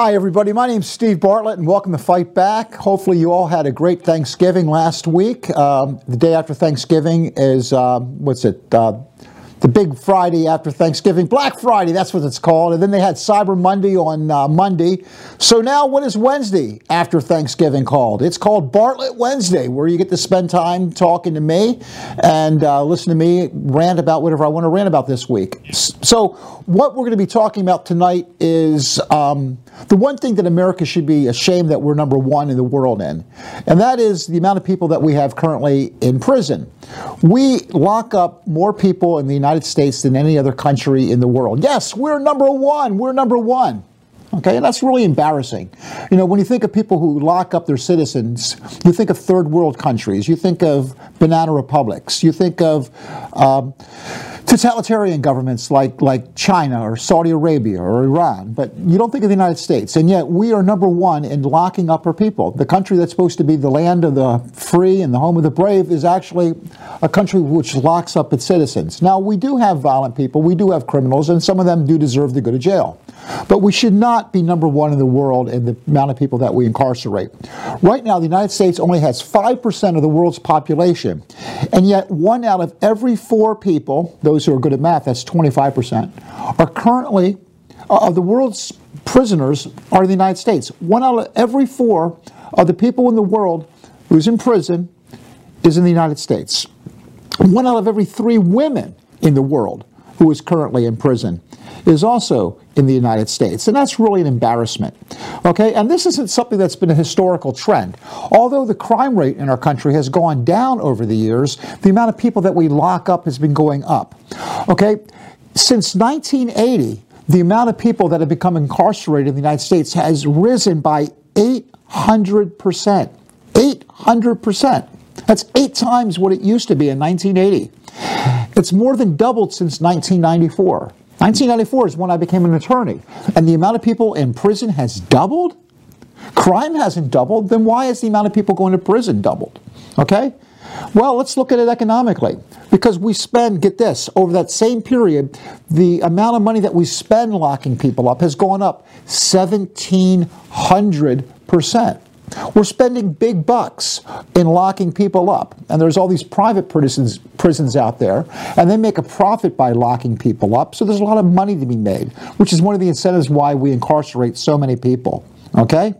Hi, everybody. My name's Steve Bartlett, and welcome to Fight Back. Hopefully, you all had a great Thanksgiving last week. Um, the day after Thanksgiving is, uh, what's it? Uh, the big Friday after Thanksgiving, Black Friday, that's what it's called. And then they had Cyber Monday on uh, Monday. So now, what is Wednesday after Thanksgiving called? It's called Bartlett Wednesday, where you get to spend time talking to me and uh, listen to me rant about whatever I want to rant about this week. So, what we're going to be talking about tonight is um, the one thing that America should be ashamed that we're number one in the world in, and that is the amount of people that we have currently in prison. We lock up more people in the United United States than any other country in the world. Yes, we're number one. We're number one. Okay, and that's really embarrassing. You know, when you think of people who lock up their citizens, you think of third world countries, you think of banana republics, you think of um, totalitarian governments like, like China or Saudi Arabia or Iran, but you don't think of the United States. And yet we are number one in locking up our people. The country that's supposed to be the land of the free and the home of the brave is actually a country which locks up its citizens. Now, we do have violent people, we do have criminals, and some of them do deserve to go to jail. But we should not be number one in the world in the amount of people that we incarcerate. Right now, the United States only has 5% of the world's population, and yet one out of every four people, those who are good at math, that's 25%, are currently, uh, of the world's prisoners are in the United States. One out of every four of the people in the world who's in prison is in the United States. One out of every three women in the world who is currently in prison is also in the United States. And that's really an embarrassment. Okay, and this isn't something that's been a historical trend. Although the crime rate in our country has gone down over the years, the amount of people that we lock up has been going up. Okay, since 1980, the amount of people that have become incarcerated in the United States has risen by 800%. 800%. That's eight times what it used to be in 1980. It's more than doubled since 1994. 1994 is when I became an attorney, and the amount of people in prison has doubled. Crime hasn't doubled, then why has the amount of people going to prison doubled? Okay? Well, let's look at it economically. Because we spend, get this, over that same period, the amount of money that we spend locking people up has gone up 1,700%. We're spending big bucks in locking people up. And there's all these private prisons, prisons out there, and they make a profit by locking people up. So there's a lot of money to be made, which is one of the incentives why we incarcerate so many people. Okay?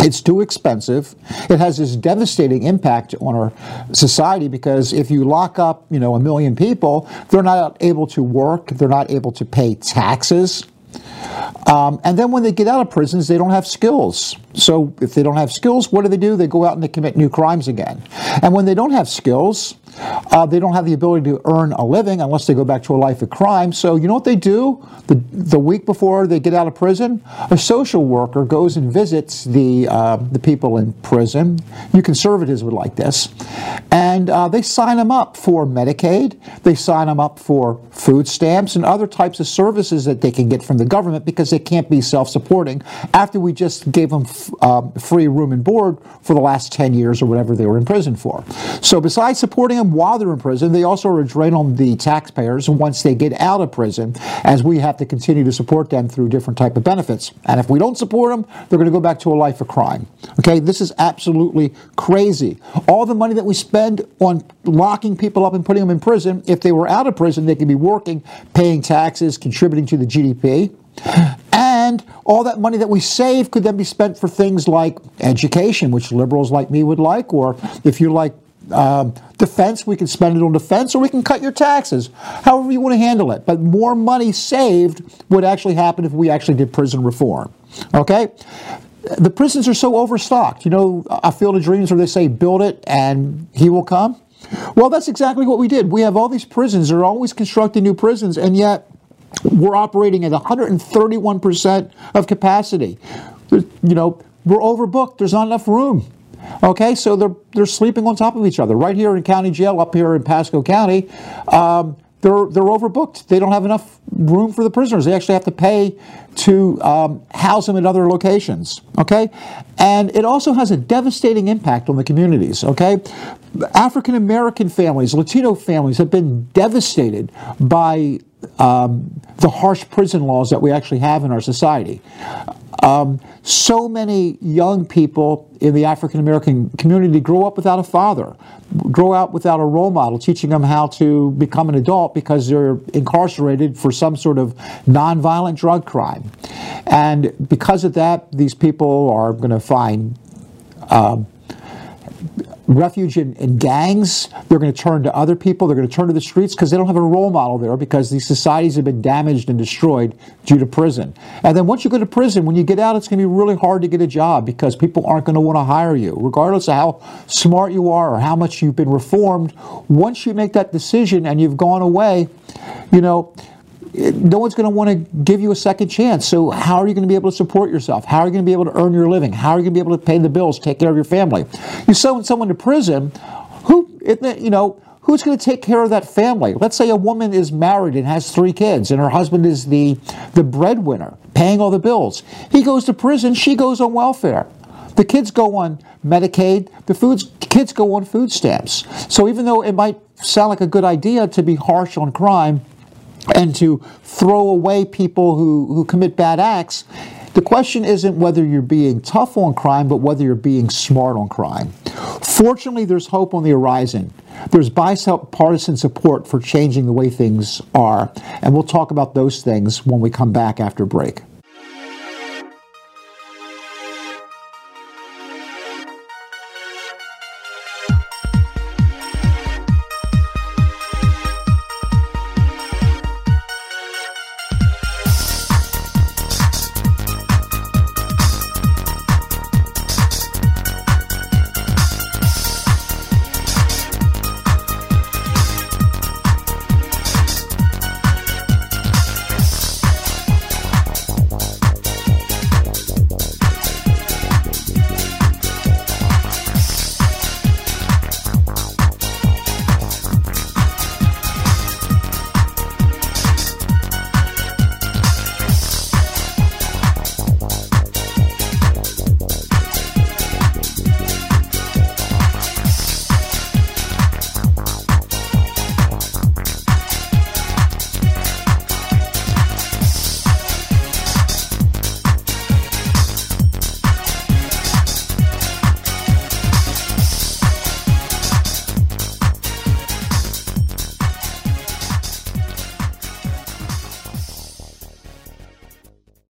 It's too expensive. It has this devastating impact on our society because if you lock up, you know, a million people, they're not able to work, they're not able to pay taxes. Um, and then when they get out of prisons, they don't have skills. So if they don't have skills, what do they do? They go out and they commit new crimes again. And when they don't have skills, uh, they don't have the ability to earn a living unless they go back to a life of crime. So you know what they do? The, the week before they get out of prison, a social worker goes and visits the, uh, the people in prison. You conservatives would like this. And uh, they sign them up for Medicaid. They sign them up for food stamps and other types of services that they can get from the government because they can't be self-supporting after we just gave them uh, free room and board for the last 10 years or whatever they were in prison for. So besides supporting them while they're in prison, they also are a drain on the taxpayers once they get out of prison, as we have to continue to support them through different type of benefits. And if we don't support them, they're going to go back to a life of crime. Okay, this is absolutely crazy. All the money that we spend on locking people up and putting them in prison, if they were out of prison, they could be working, paying taxes, contributing to the GDP. And And all that money that we save could then be spent for things like education, which liberals like me would like, or if you like um, defense, we can spend it on defense, or we can cut your taxes, however you want to handle it. But more money saved would actually happen if we actually did prison reform. Okay? The prisons are so overstocked. You know, a field of dreams where they say, build it and he will come. Well, that's exactly what we did. We have all these prisons, they're always constructing new prisons, and yet we're operating at 131% of capacity. You know, we're overbooked, there's not enough room. Okay, so they're, they're sleeping on top of each other. Right here in county jail, up here in Pasco County, um, they're, they're overbooked. They don't have enough room for the prisoners. They actually have to pay to um, house them at other locations. Okay, and it also has a devastating impact on the communities. Okay, African American families, Latino families have been devastated by um, the harsh prison laws that we actually have in our society. Um, so many young people in the African American community grow up without a father, grow up without a role model teaching them how to become an adult because they're incarcerated for some sort of nonviolent drug crime. And because of that, these people are going to find um, refuge in, in gangs. They're going to turn to other people. They're going to turn to the streets because they don't have a role model there because these societies have been damaged and destroyed due to prison. And then once you go to prison, when you get out, it's going to be really hard to get a job because people aren't going to want to hire you, regardless of how smart you are or how much you've been reformed. Once you make that decision and you've gone away, you know, no one's going to want to give you a second chance. So how are you going to be able to support yourself? How are you going to be able to earn your living? How are you going to be able to pay the bills, take care of your family? You send someone to prison, who, you know, who's going to take care of that family? Let's say a woman is married and has three kids, and her husband is the, the breadwinner, paying all the bills. He goes to prison, she goes on welfare. The kids go on Medicaid, the foods, kids go on food stamps. So even though it might sound like a good idea to be harsh on crime, and to throw away people who, who commit bad acts, the question isn't whether you're being tough on crime, but whether you're being smart on crime. Fortunately, there's hope on the horizon. There's bipartisan support for changing the way things are, and we'll talk about those things when we come back after break.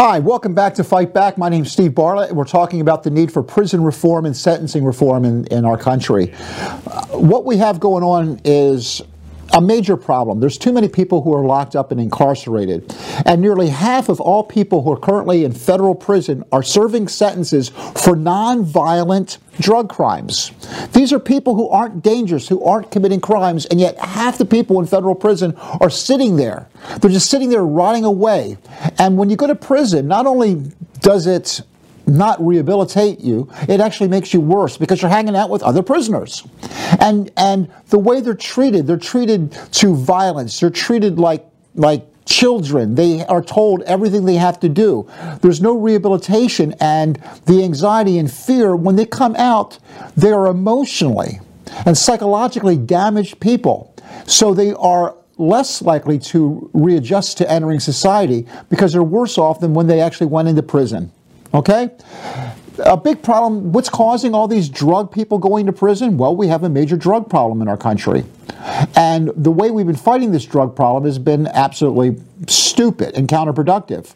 Hi, welcome back to Fight Back. My name is Steve Bartlett. And we're talking about the need for prison reform and sentencing reform in, in our country. Uh, what we have going on is a major problem. There's too many people who are locked up and incarcerated. And nearly half of all people who are currently in federal prison are serving sentences for nonviolent drug crimes. These are people who aren't dangerous, who aren't committing crimes, and yet half the people in federal prison are sitting there. They're just sitting there rotting away. And when you go to prison, not only does it not rehabilitate you, it actually makes you worse because you're hanging out with other prisoners. And and the way they're treated, they're treated to violence. They're treated like like children. They are told everything they have to do. There's no rehabilitation, and the anxiety and fear, when they come out, they are emotionally and psychologically damaged people. So they are less likely to readjust to entering society because they're worse off than when they actually went into prison. Okay? A big problem, what's causing all these drug people going to prison? Well, we have a major drug problem in our country. And the way we've been fighting this drug problem has been absolutely stupid and counterproductive.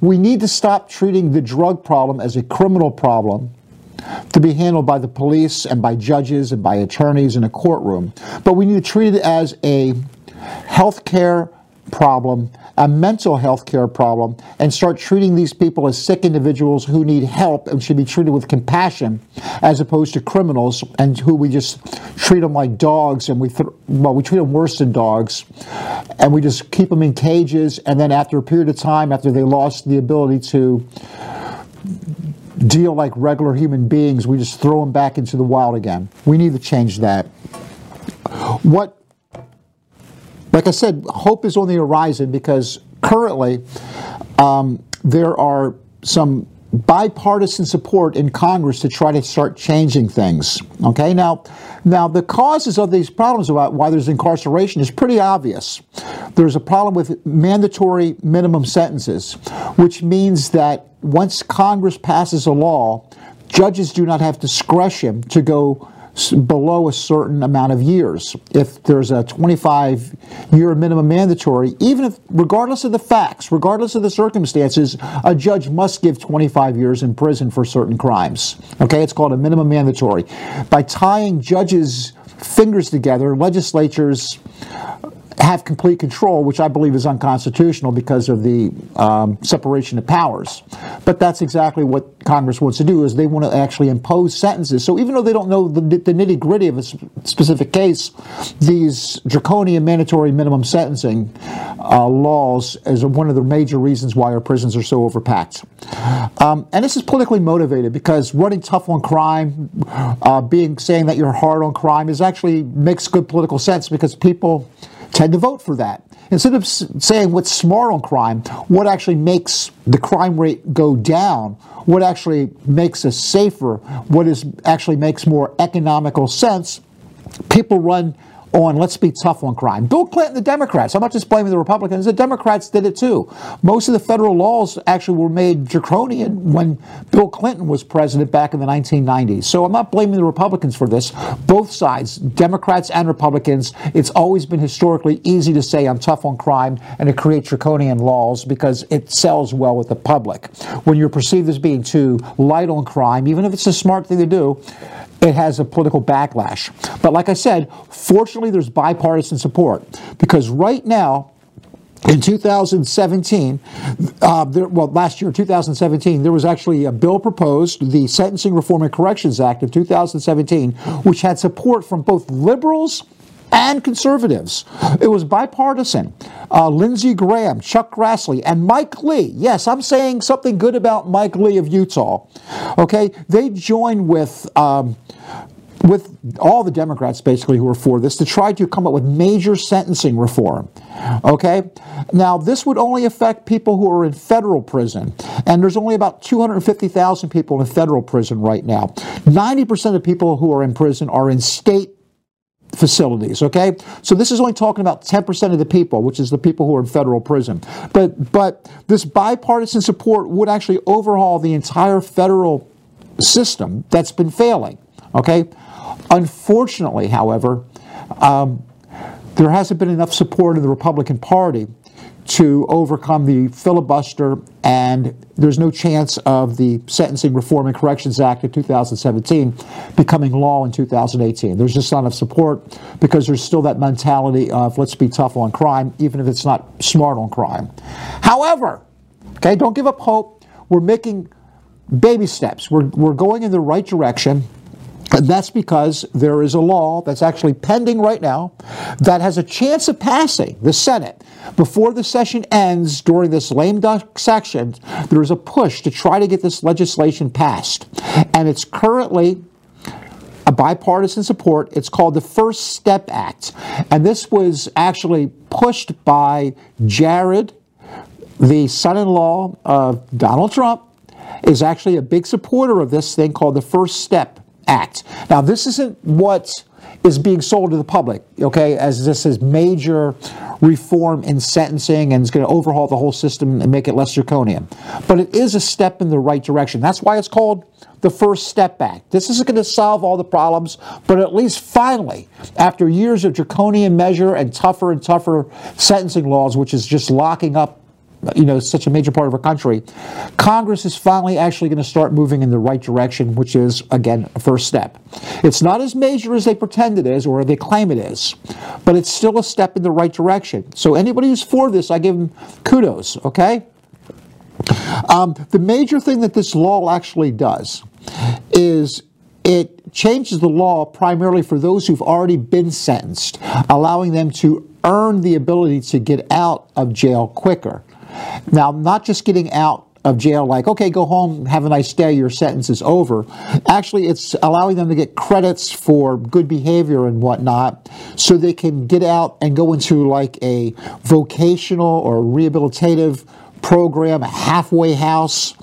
We need to stop treating the drug problem as a criminal problem to be handled by the police and by judges and by attorneys in a courtroom. But we need to treat it as a healthcare problem, a mental health care problem, and start treating these people as sick individuals who need help and should be treated with compassion as opposed to criminals and who we just treat them like dogs and we, th- well, we treat them worse than dogs and we just keep them in cages and then after a period of time, after they lost the ability to deal like regular human beings, we just throw them back into the wild again. We need to change that. What like I said, hope is on the horizon because currently um, there are some bipartisan support in Congress to try to start changing things. Okay, now, now the causes of these problems about why there's incarceration is pretty obvious. There's a problem with mandatory minimum sentences, which means that once Congress passes a law, judges do not have discretion to go below a certain amount of years. If there's a 25 year minimum mandatory, even if, regardless of the facts, regardless of the circumstances, a judge must give 25 years in prison for certain crimes. Okay, it's called a minimum mandatory. By tying judges' fingers together, legislatures have complete control, which I believe is unconstitutional because of the um, separation of powers. But that's exactly what Congress wants to do is they want to actually impose sentences. So even though they don't know the, the nitty gritty of a specific case, these draconian mandatory minimum sentencing uh, laws is one of the major reasons why our prisons are so overpacked. Um, and this is politically motivated because running tough on crime, uh, being saying that you're hard on crime, is actually makes good political sense because people tend to vote for that. Instead of saying what's smart on crime, what actually makes the crime rate go down, what actually makes us safer, what is actually makes more economical sense, people run Oh, on let's be tough on crime. Bill Clinton, the Democrats, I'm not just blaming the Republicans, the Democrats did it too. Most of the federal laws actually were made draconian when Bill Clinton was president back in the 1990s. So I'm not blaming the Republicans for this. Both sides, Democrats and Republicans, it's always been historically easy to say I'm tough on crime and to create draconian laws because it sells well with the public. When you're perceived as being too light on crime, even if it's a smart thing to do, it has a political backlash. But like I said, fortunately, there's bipartisan support because right now, in 2017, uh, there, well, last year, 2017, there was actually a bill proposed, the Sentencing Reform and Corrections Act of 2017, which had support from both liberals and conservatives. It was bipartisan. Uh, Lindsey Graham, Chuck Grassley, and Mike Lee. Yes, I'm saying something good about Mike Lee of Utah. Okay, they joined with. Um, with all the Democrats basically who are for this to try to come up with major sentencing reform. Okay? Now, this would only affect people who are in federal prison. And there's only about 250,000 people in federal prison right now. 90% of people who are in prison are in state facilities, okay? So this is only talking about 10% of the people, which is the people who are in federal prison. But but this bipartisan support would actually overhaul the entire federal system that's been failing, okay? Unfortunately, however, um, there hasn't been enough support in the Republican Party to overcome the filibuster, and there's no chance of the Sentencing Reform and Corrections Act of 2017 becoming law in 2018. There's just not enough support because there's still that mentality of let's be tough on crime, even if it's not smart on crime. However, okay, don't give up hope. We're making baby steps. We're, we're going in the right direction. And that's because there is a law that's actually pending right now that has a chance of passing the Senate. Before the session ends during this lame duck section, there is a push to try to get this legislation passed. And it's currently a bipartisan support. It's called the First Step Act. And this was actually pushed by Jared, the son in law of Donald Trump, is actually a big supporter of this thing called the First Step Act. Now, this isn't what is being sold to the public, okay, as this is major reform in sentencing and it's going to overhaul the whole system and make it less draconian. But it is a step in the right direction. That's why it's called the First Step Act. This isn't going to solve all the problems, but at least finally, after years of draconian measure and tougher and tougher sentencing laws, which is just locking up you know, such a major part of our country, Congress is finally actually going to start moving in the right direction, which is, again, a first step. It's not as major as they pretend it is or they claim it is, but it's still a step in the right direction. So anybody who's for this, I give them kudos, okay? Um, the major thing that this law actually does is it changes the law primarily for those who've already been sentenced, allowing them to earn the ability to get out of jail quicker. Now, not just getting out of jail like, okay, go home, have a nice day, your sentence is over. Actually, it's allowing them to get credits for good behavior and whatnot so they can get out and go into like a vocational or rehabilitative program, a halfway house,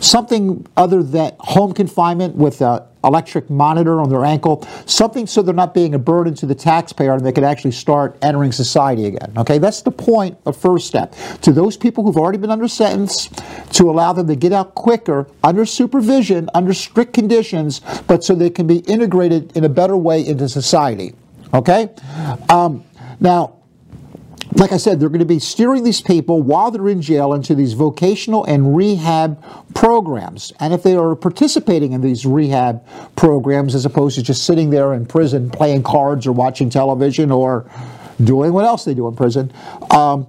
something other than home confinement with an electric monitor on their ankle, something so they're not being a burden to the taxpayer and they can actually start entering society again. Okay, that's the point of First Step. To those people who've already been under sentence, to allow them to get out quicker, under supervision, under strict conditions, but so they can be integrated in a better way into society. Okay? Um, now, like I said, they're going to be steering these people while they're in jail into these vocational and rehab programs. And if they are participating in these rehab programs as opposed to just sitting there in prison playing cards or watching television or doing what else they do in prison, um,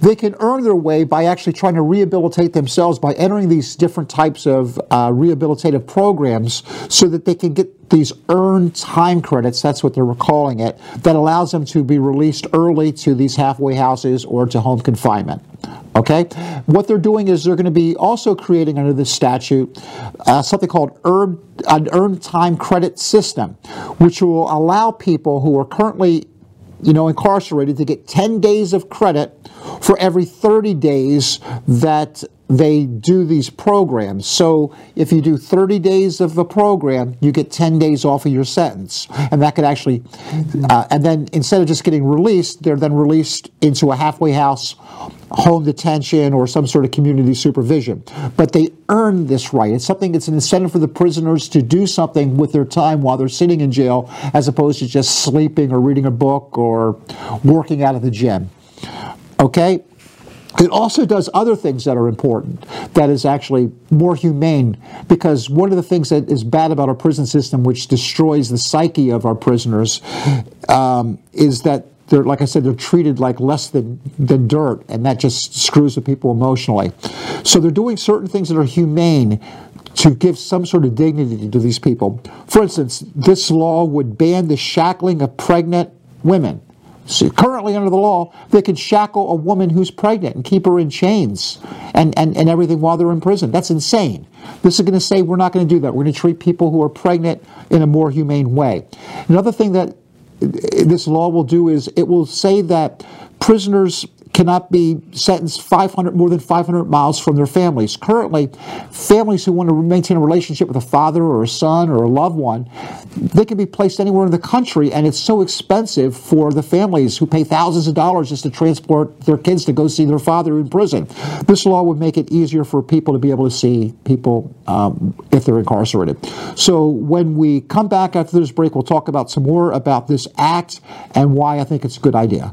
they can earn their way by actually trying to rehabilitate themselves by entering these different types of uh, rehabilitative programs so that they can get these earned time credits, that's what they're calling it, that allows them to be released early to these halfway houses or to home confinement. Okay? What they're doing is they're going to be also creating under this statute uh, something called earned, an earned time credit system, which will allow people who are currently you know, incarcerated to get 10 days of credit for every 30 days that they do these programs. So if you do 30 days of the program, you get 10 days off of your sentence. And that could actually, uh, and then instead of just getting released, they're then released into a halfway house, home detention, or some sort of community supervision. But they earn this right. It's something, it's an incentive for the prisoners to do something with their time while they're sitting in jail, as opposed to just sleeping or reading a book or working out of the gym. Okay? It also does other things that are important, that is actually more humane, because one of the things that is bad about our prison system, which destroys the psyche of our prisoners, um, is that they're, like I said, they're treated like less than, than dirt, and that just screws with people emotionally. So they're doing certain things that are humane to give some sort of dignity to these people. For instance, this law would ban the shackling of pregnant women. Currently, under the law, they could shackle a woman who's pregnant and keep her in chains and, and, and everything while they're in prison. That's insane. This is going to say we're not going to do that. We're going to treat people who are pregnant in a more humane way. Another thing that uh, this law will do is it will say that prisoners cannot be sentenced 500 more than 500 miles from their families. Currently, families who want to maintain a relationship with a father or a son or a loved one, they can be placed anywhere in the country, and it's so expensive for the families who pay thousands of dollars just to transport their kids to go see their father in prison. This law would make it easier for people to be able to see people um, if they're incarcerated. So when we come back after this break, we'll talk about some more about this act and why I think it's a good idea.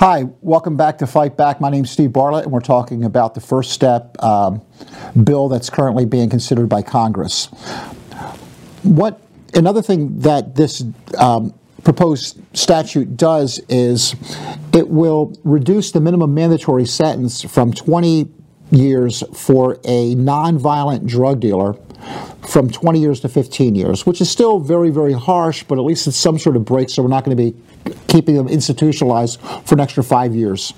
Hi, welcome back to Fight Back. My name is Steve Bartlett, and we're talking about the First Step um, bill that's currently being considered by Congress. What another thing that this um, proposed statute does is it will reduce the minimum mandatory sentence from 20 years for a nonviolent drug dealer from 20 years to 15 years, which is still very, very harsh, but at least it's some sort of break, so we're not going to be keeping them institutionalized for an extra five years.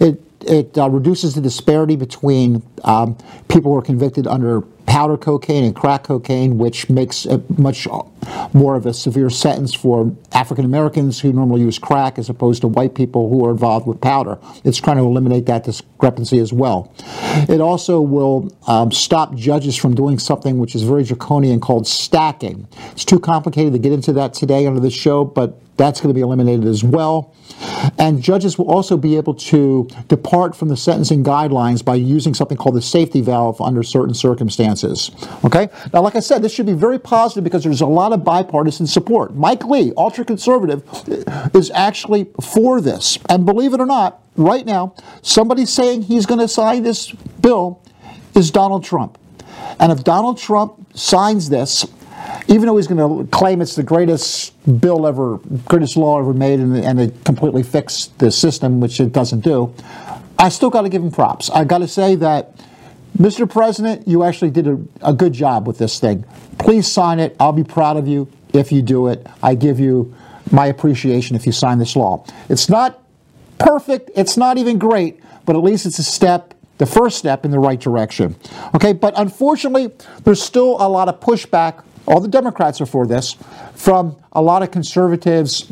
It, it uh, reduces the disparity between um, people who are convicted under powder cocaine and crack cocaine, which makes a much more of a severe sentence for African Americans who normally use crack as opposed to white people who are involved with powder. It's trying to eliminate that discrepancy as well. It also will um, stop judges from doing something which is very draconian called stacking. It's too complicated to get into that today under the show, but that's going to be eliminated as well. And judges will also be able to depart from the sentencing guidelines by using something called the safety valve under certain circumstances. Okay? Now, like I said, this should be very positive because there's a lot of bipartisan support. Mike Lee, ultra conservative, is actually for this. And believe it or not, right now, somebody saying he's going to sign this bill is Donald Trump. And if Donald Trump signs this, even though he's going to claim it's the greatest bill ever, greatest law ever made, and, and it completely fixed the system, which it doesn't do, I still got to give him props. I got to say that, Mr. President, you actually did a, a good job with this thing. Please sign it. I'll be proud of you if you do it. I give you my appreciation if you sign this law. It's not perfect, it's not even great, but at least it's a step the first step in the right direction. Okay, but unfortunately, there's still a lot of pushback all the Democrats are for this, from a lot of conservatives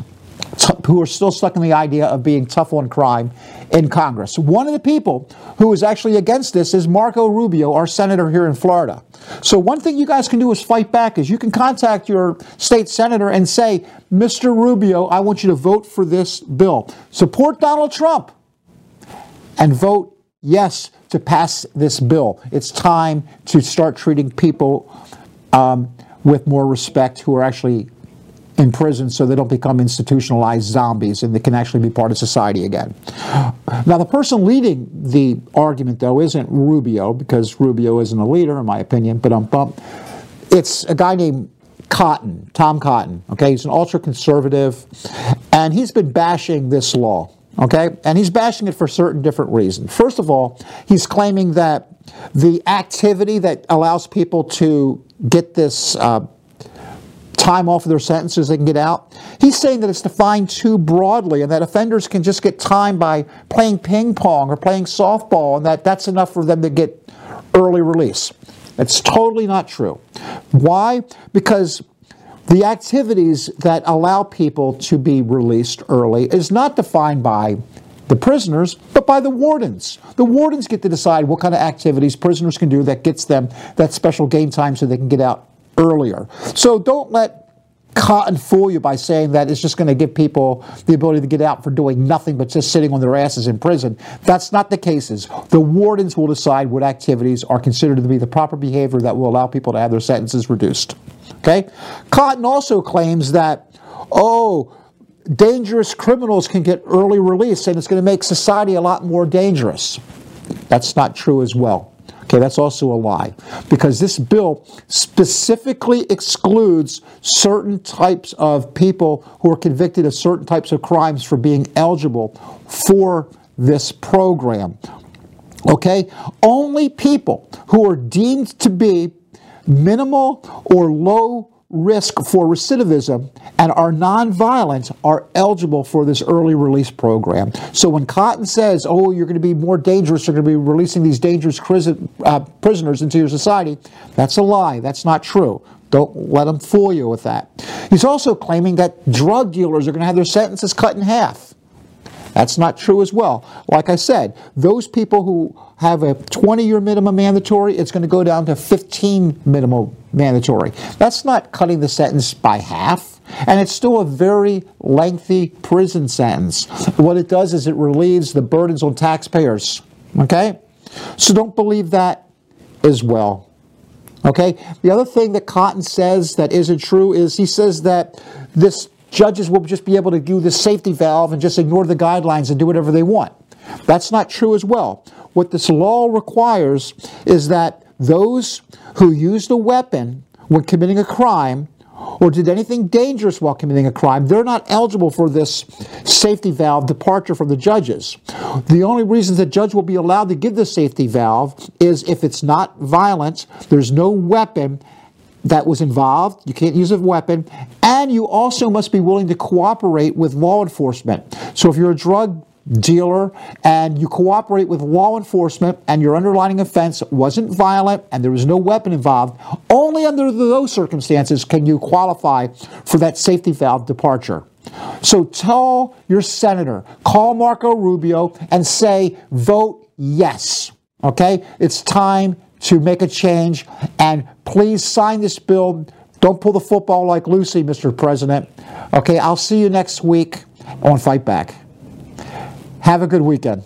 who are still stuck in the idea of being tough on crime in Congress. One of the people who is actually against this is Marco Rubio, our senator here in Florida. So one thing you guys can do is fight back is you can contact your state senator and say, "Mr. Rubio, I want you to vote for this bill. Support Donald Trump and vote yes to pass this bill. It's time to start treating people um, with more respect who are actually in prison so they don't become institutionalized zombies and they can actually be part of society again. Now, the person leading the argument, though, isn't Rubio, because Rubio isn't a leader, in my opinion, but um. It's a guy named Cotton, Tom Cotton. Okay, he's an ultra conservative, and he's been bashing this law. Okay, and he's bashing it for certain different reasons. First of all, he's claiming that the activity that allows people to get this uh, time off of their sentences, they can get out. He's saying that it's defined too broadly and that offenders can just get time by playing ping pong or playing softball and that that's enough for them to get early release. It's totally not true. Why? Because the activities that allow people to be released early is not defined by the prisoners, but by the wardens. The wardens get to decide what kind of activities prisoners can do that gets them that special gain time so they can get out earlier. So don't let Cotton fool you by saying that it's just going to give people the ability to get out for doing nothing but just sitting on their asses in prison. That's not the cases. The wardens will decide what activities are considered to be the proper behavior that will allow people to have their sentences reduced. Okay? Cotton also claims that, oh, dangerous criminals can get early release and it's going to make society a lot more dangerous. That's not true as well. Okay, that's also a lie because this bill specifically excludes certain types of people who are convicted of certain types of crimes for being eligible for this program. Okay, only people who are deemed to be minimal or low risk for recidivism and are nonviolent are eligible for this early release program. So when Cotton says, oh, you're going to be more dangerous, you're going to be releasing these dangerous uh, prisoners into your society, that's a lie. That's not true. Don't let him fool you with that. He's also claiming that drug dealers are going to have their sentences cut in half. That's not true as well. Like I said, those people who have a 20 year minimum mandatory, it's going to go down to 15 minimum mandatory. That's not cutting the sentence by half. And it's still a very lengthy prison sentence. What it does is it relieves the burdens on taxpayers. Okay? So don't believe that as well. Okay? The other thing that Cotton says that isn't true is he says that this judges will just be able to do this safety valve and just ignore the guidelines and do whatever they want. That's not true as well. What this law requires is that those who used a weapon when committing a crime or did anything dangerous while committing a crime, they're not eligible for this safety valve departure from the judges. The only reason the judge will be allowed to give the safety valve is if it's not violent, there's no weapon that was involved, you can't use a weapon, and you also must be willing to cooperate with law enforcement. So if you're a drug dealer and you cooperate with law enforcement and your underlying offense wasn't violent and there was no weapon involved, only under those circumstances can you qualify for that safety valve departure. So tell your senator, call Marco Rubio and say, vote yes. Okay? It's time to make a change and please sign this bill. Don't pull the football like Lucy, Mr. President. Okay, I'll see you next week on Fight Back. Have a good weekend.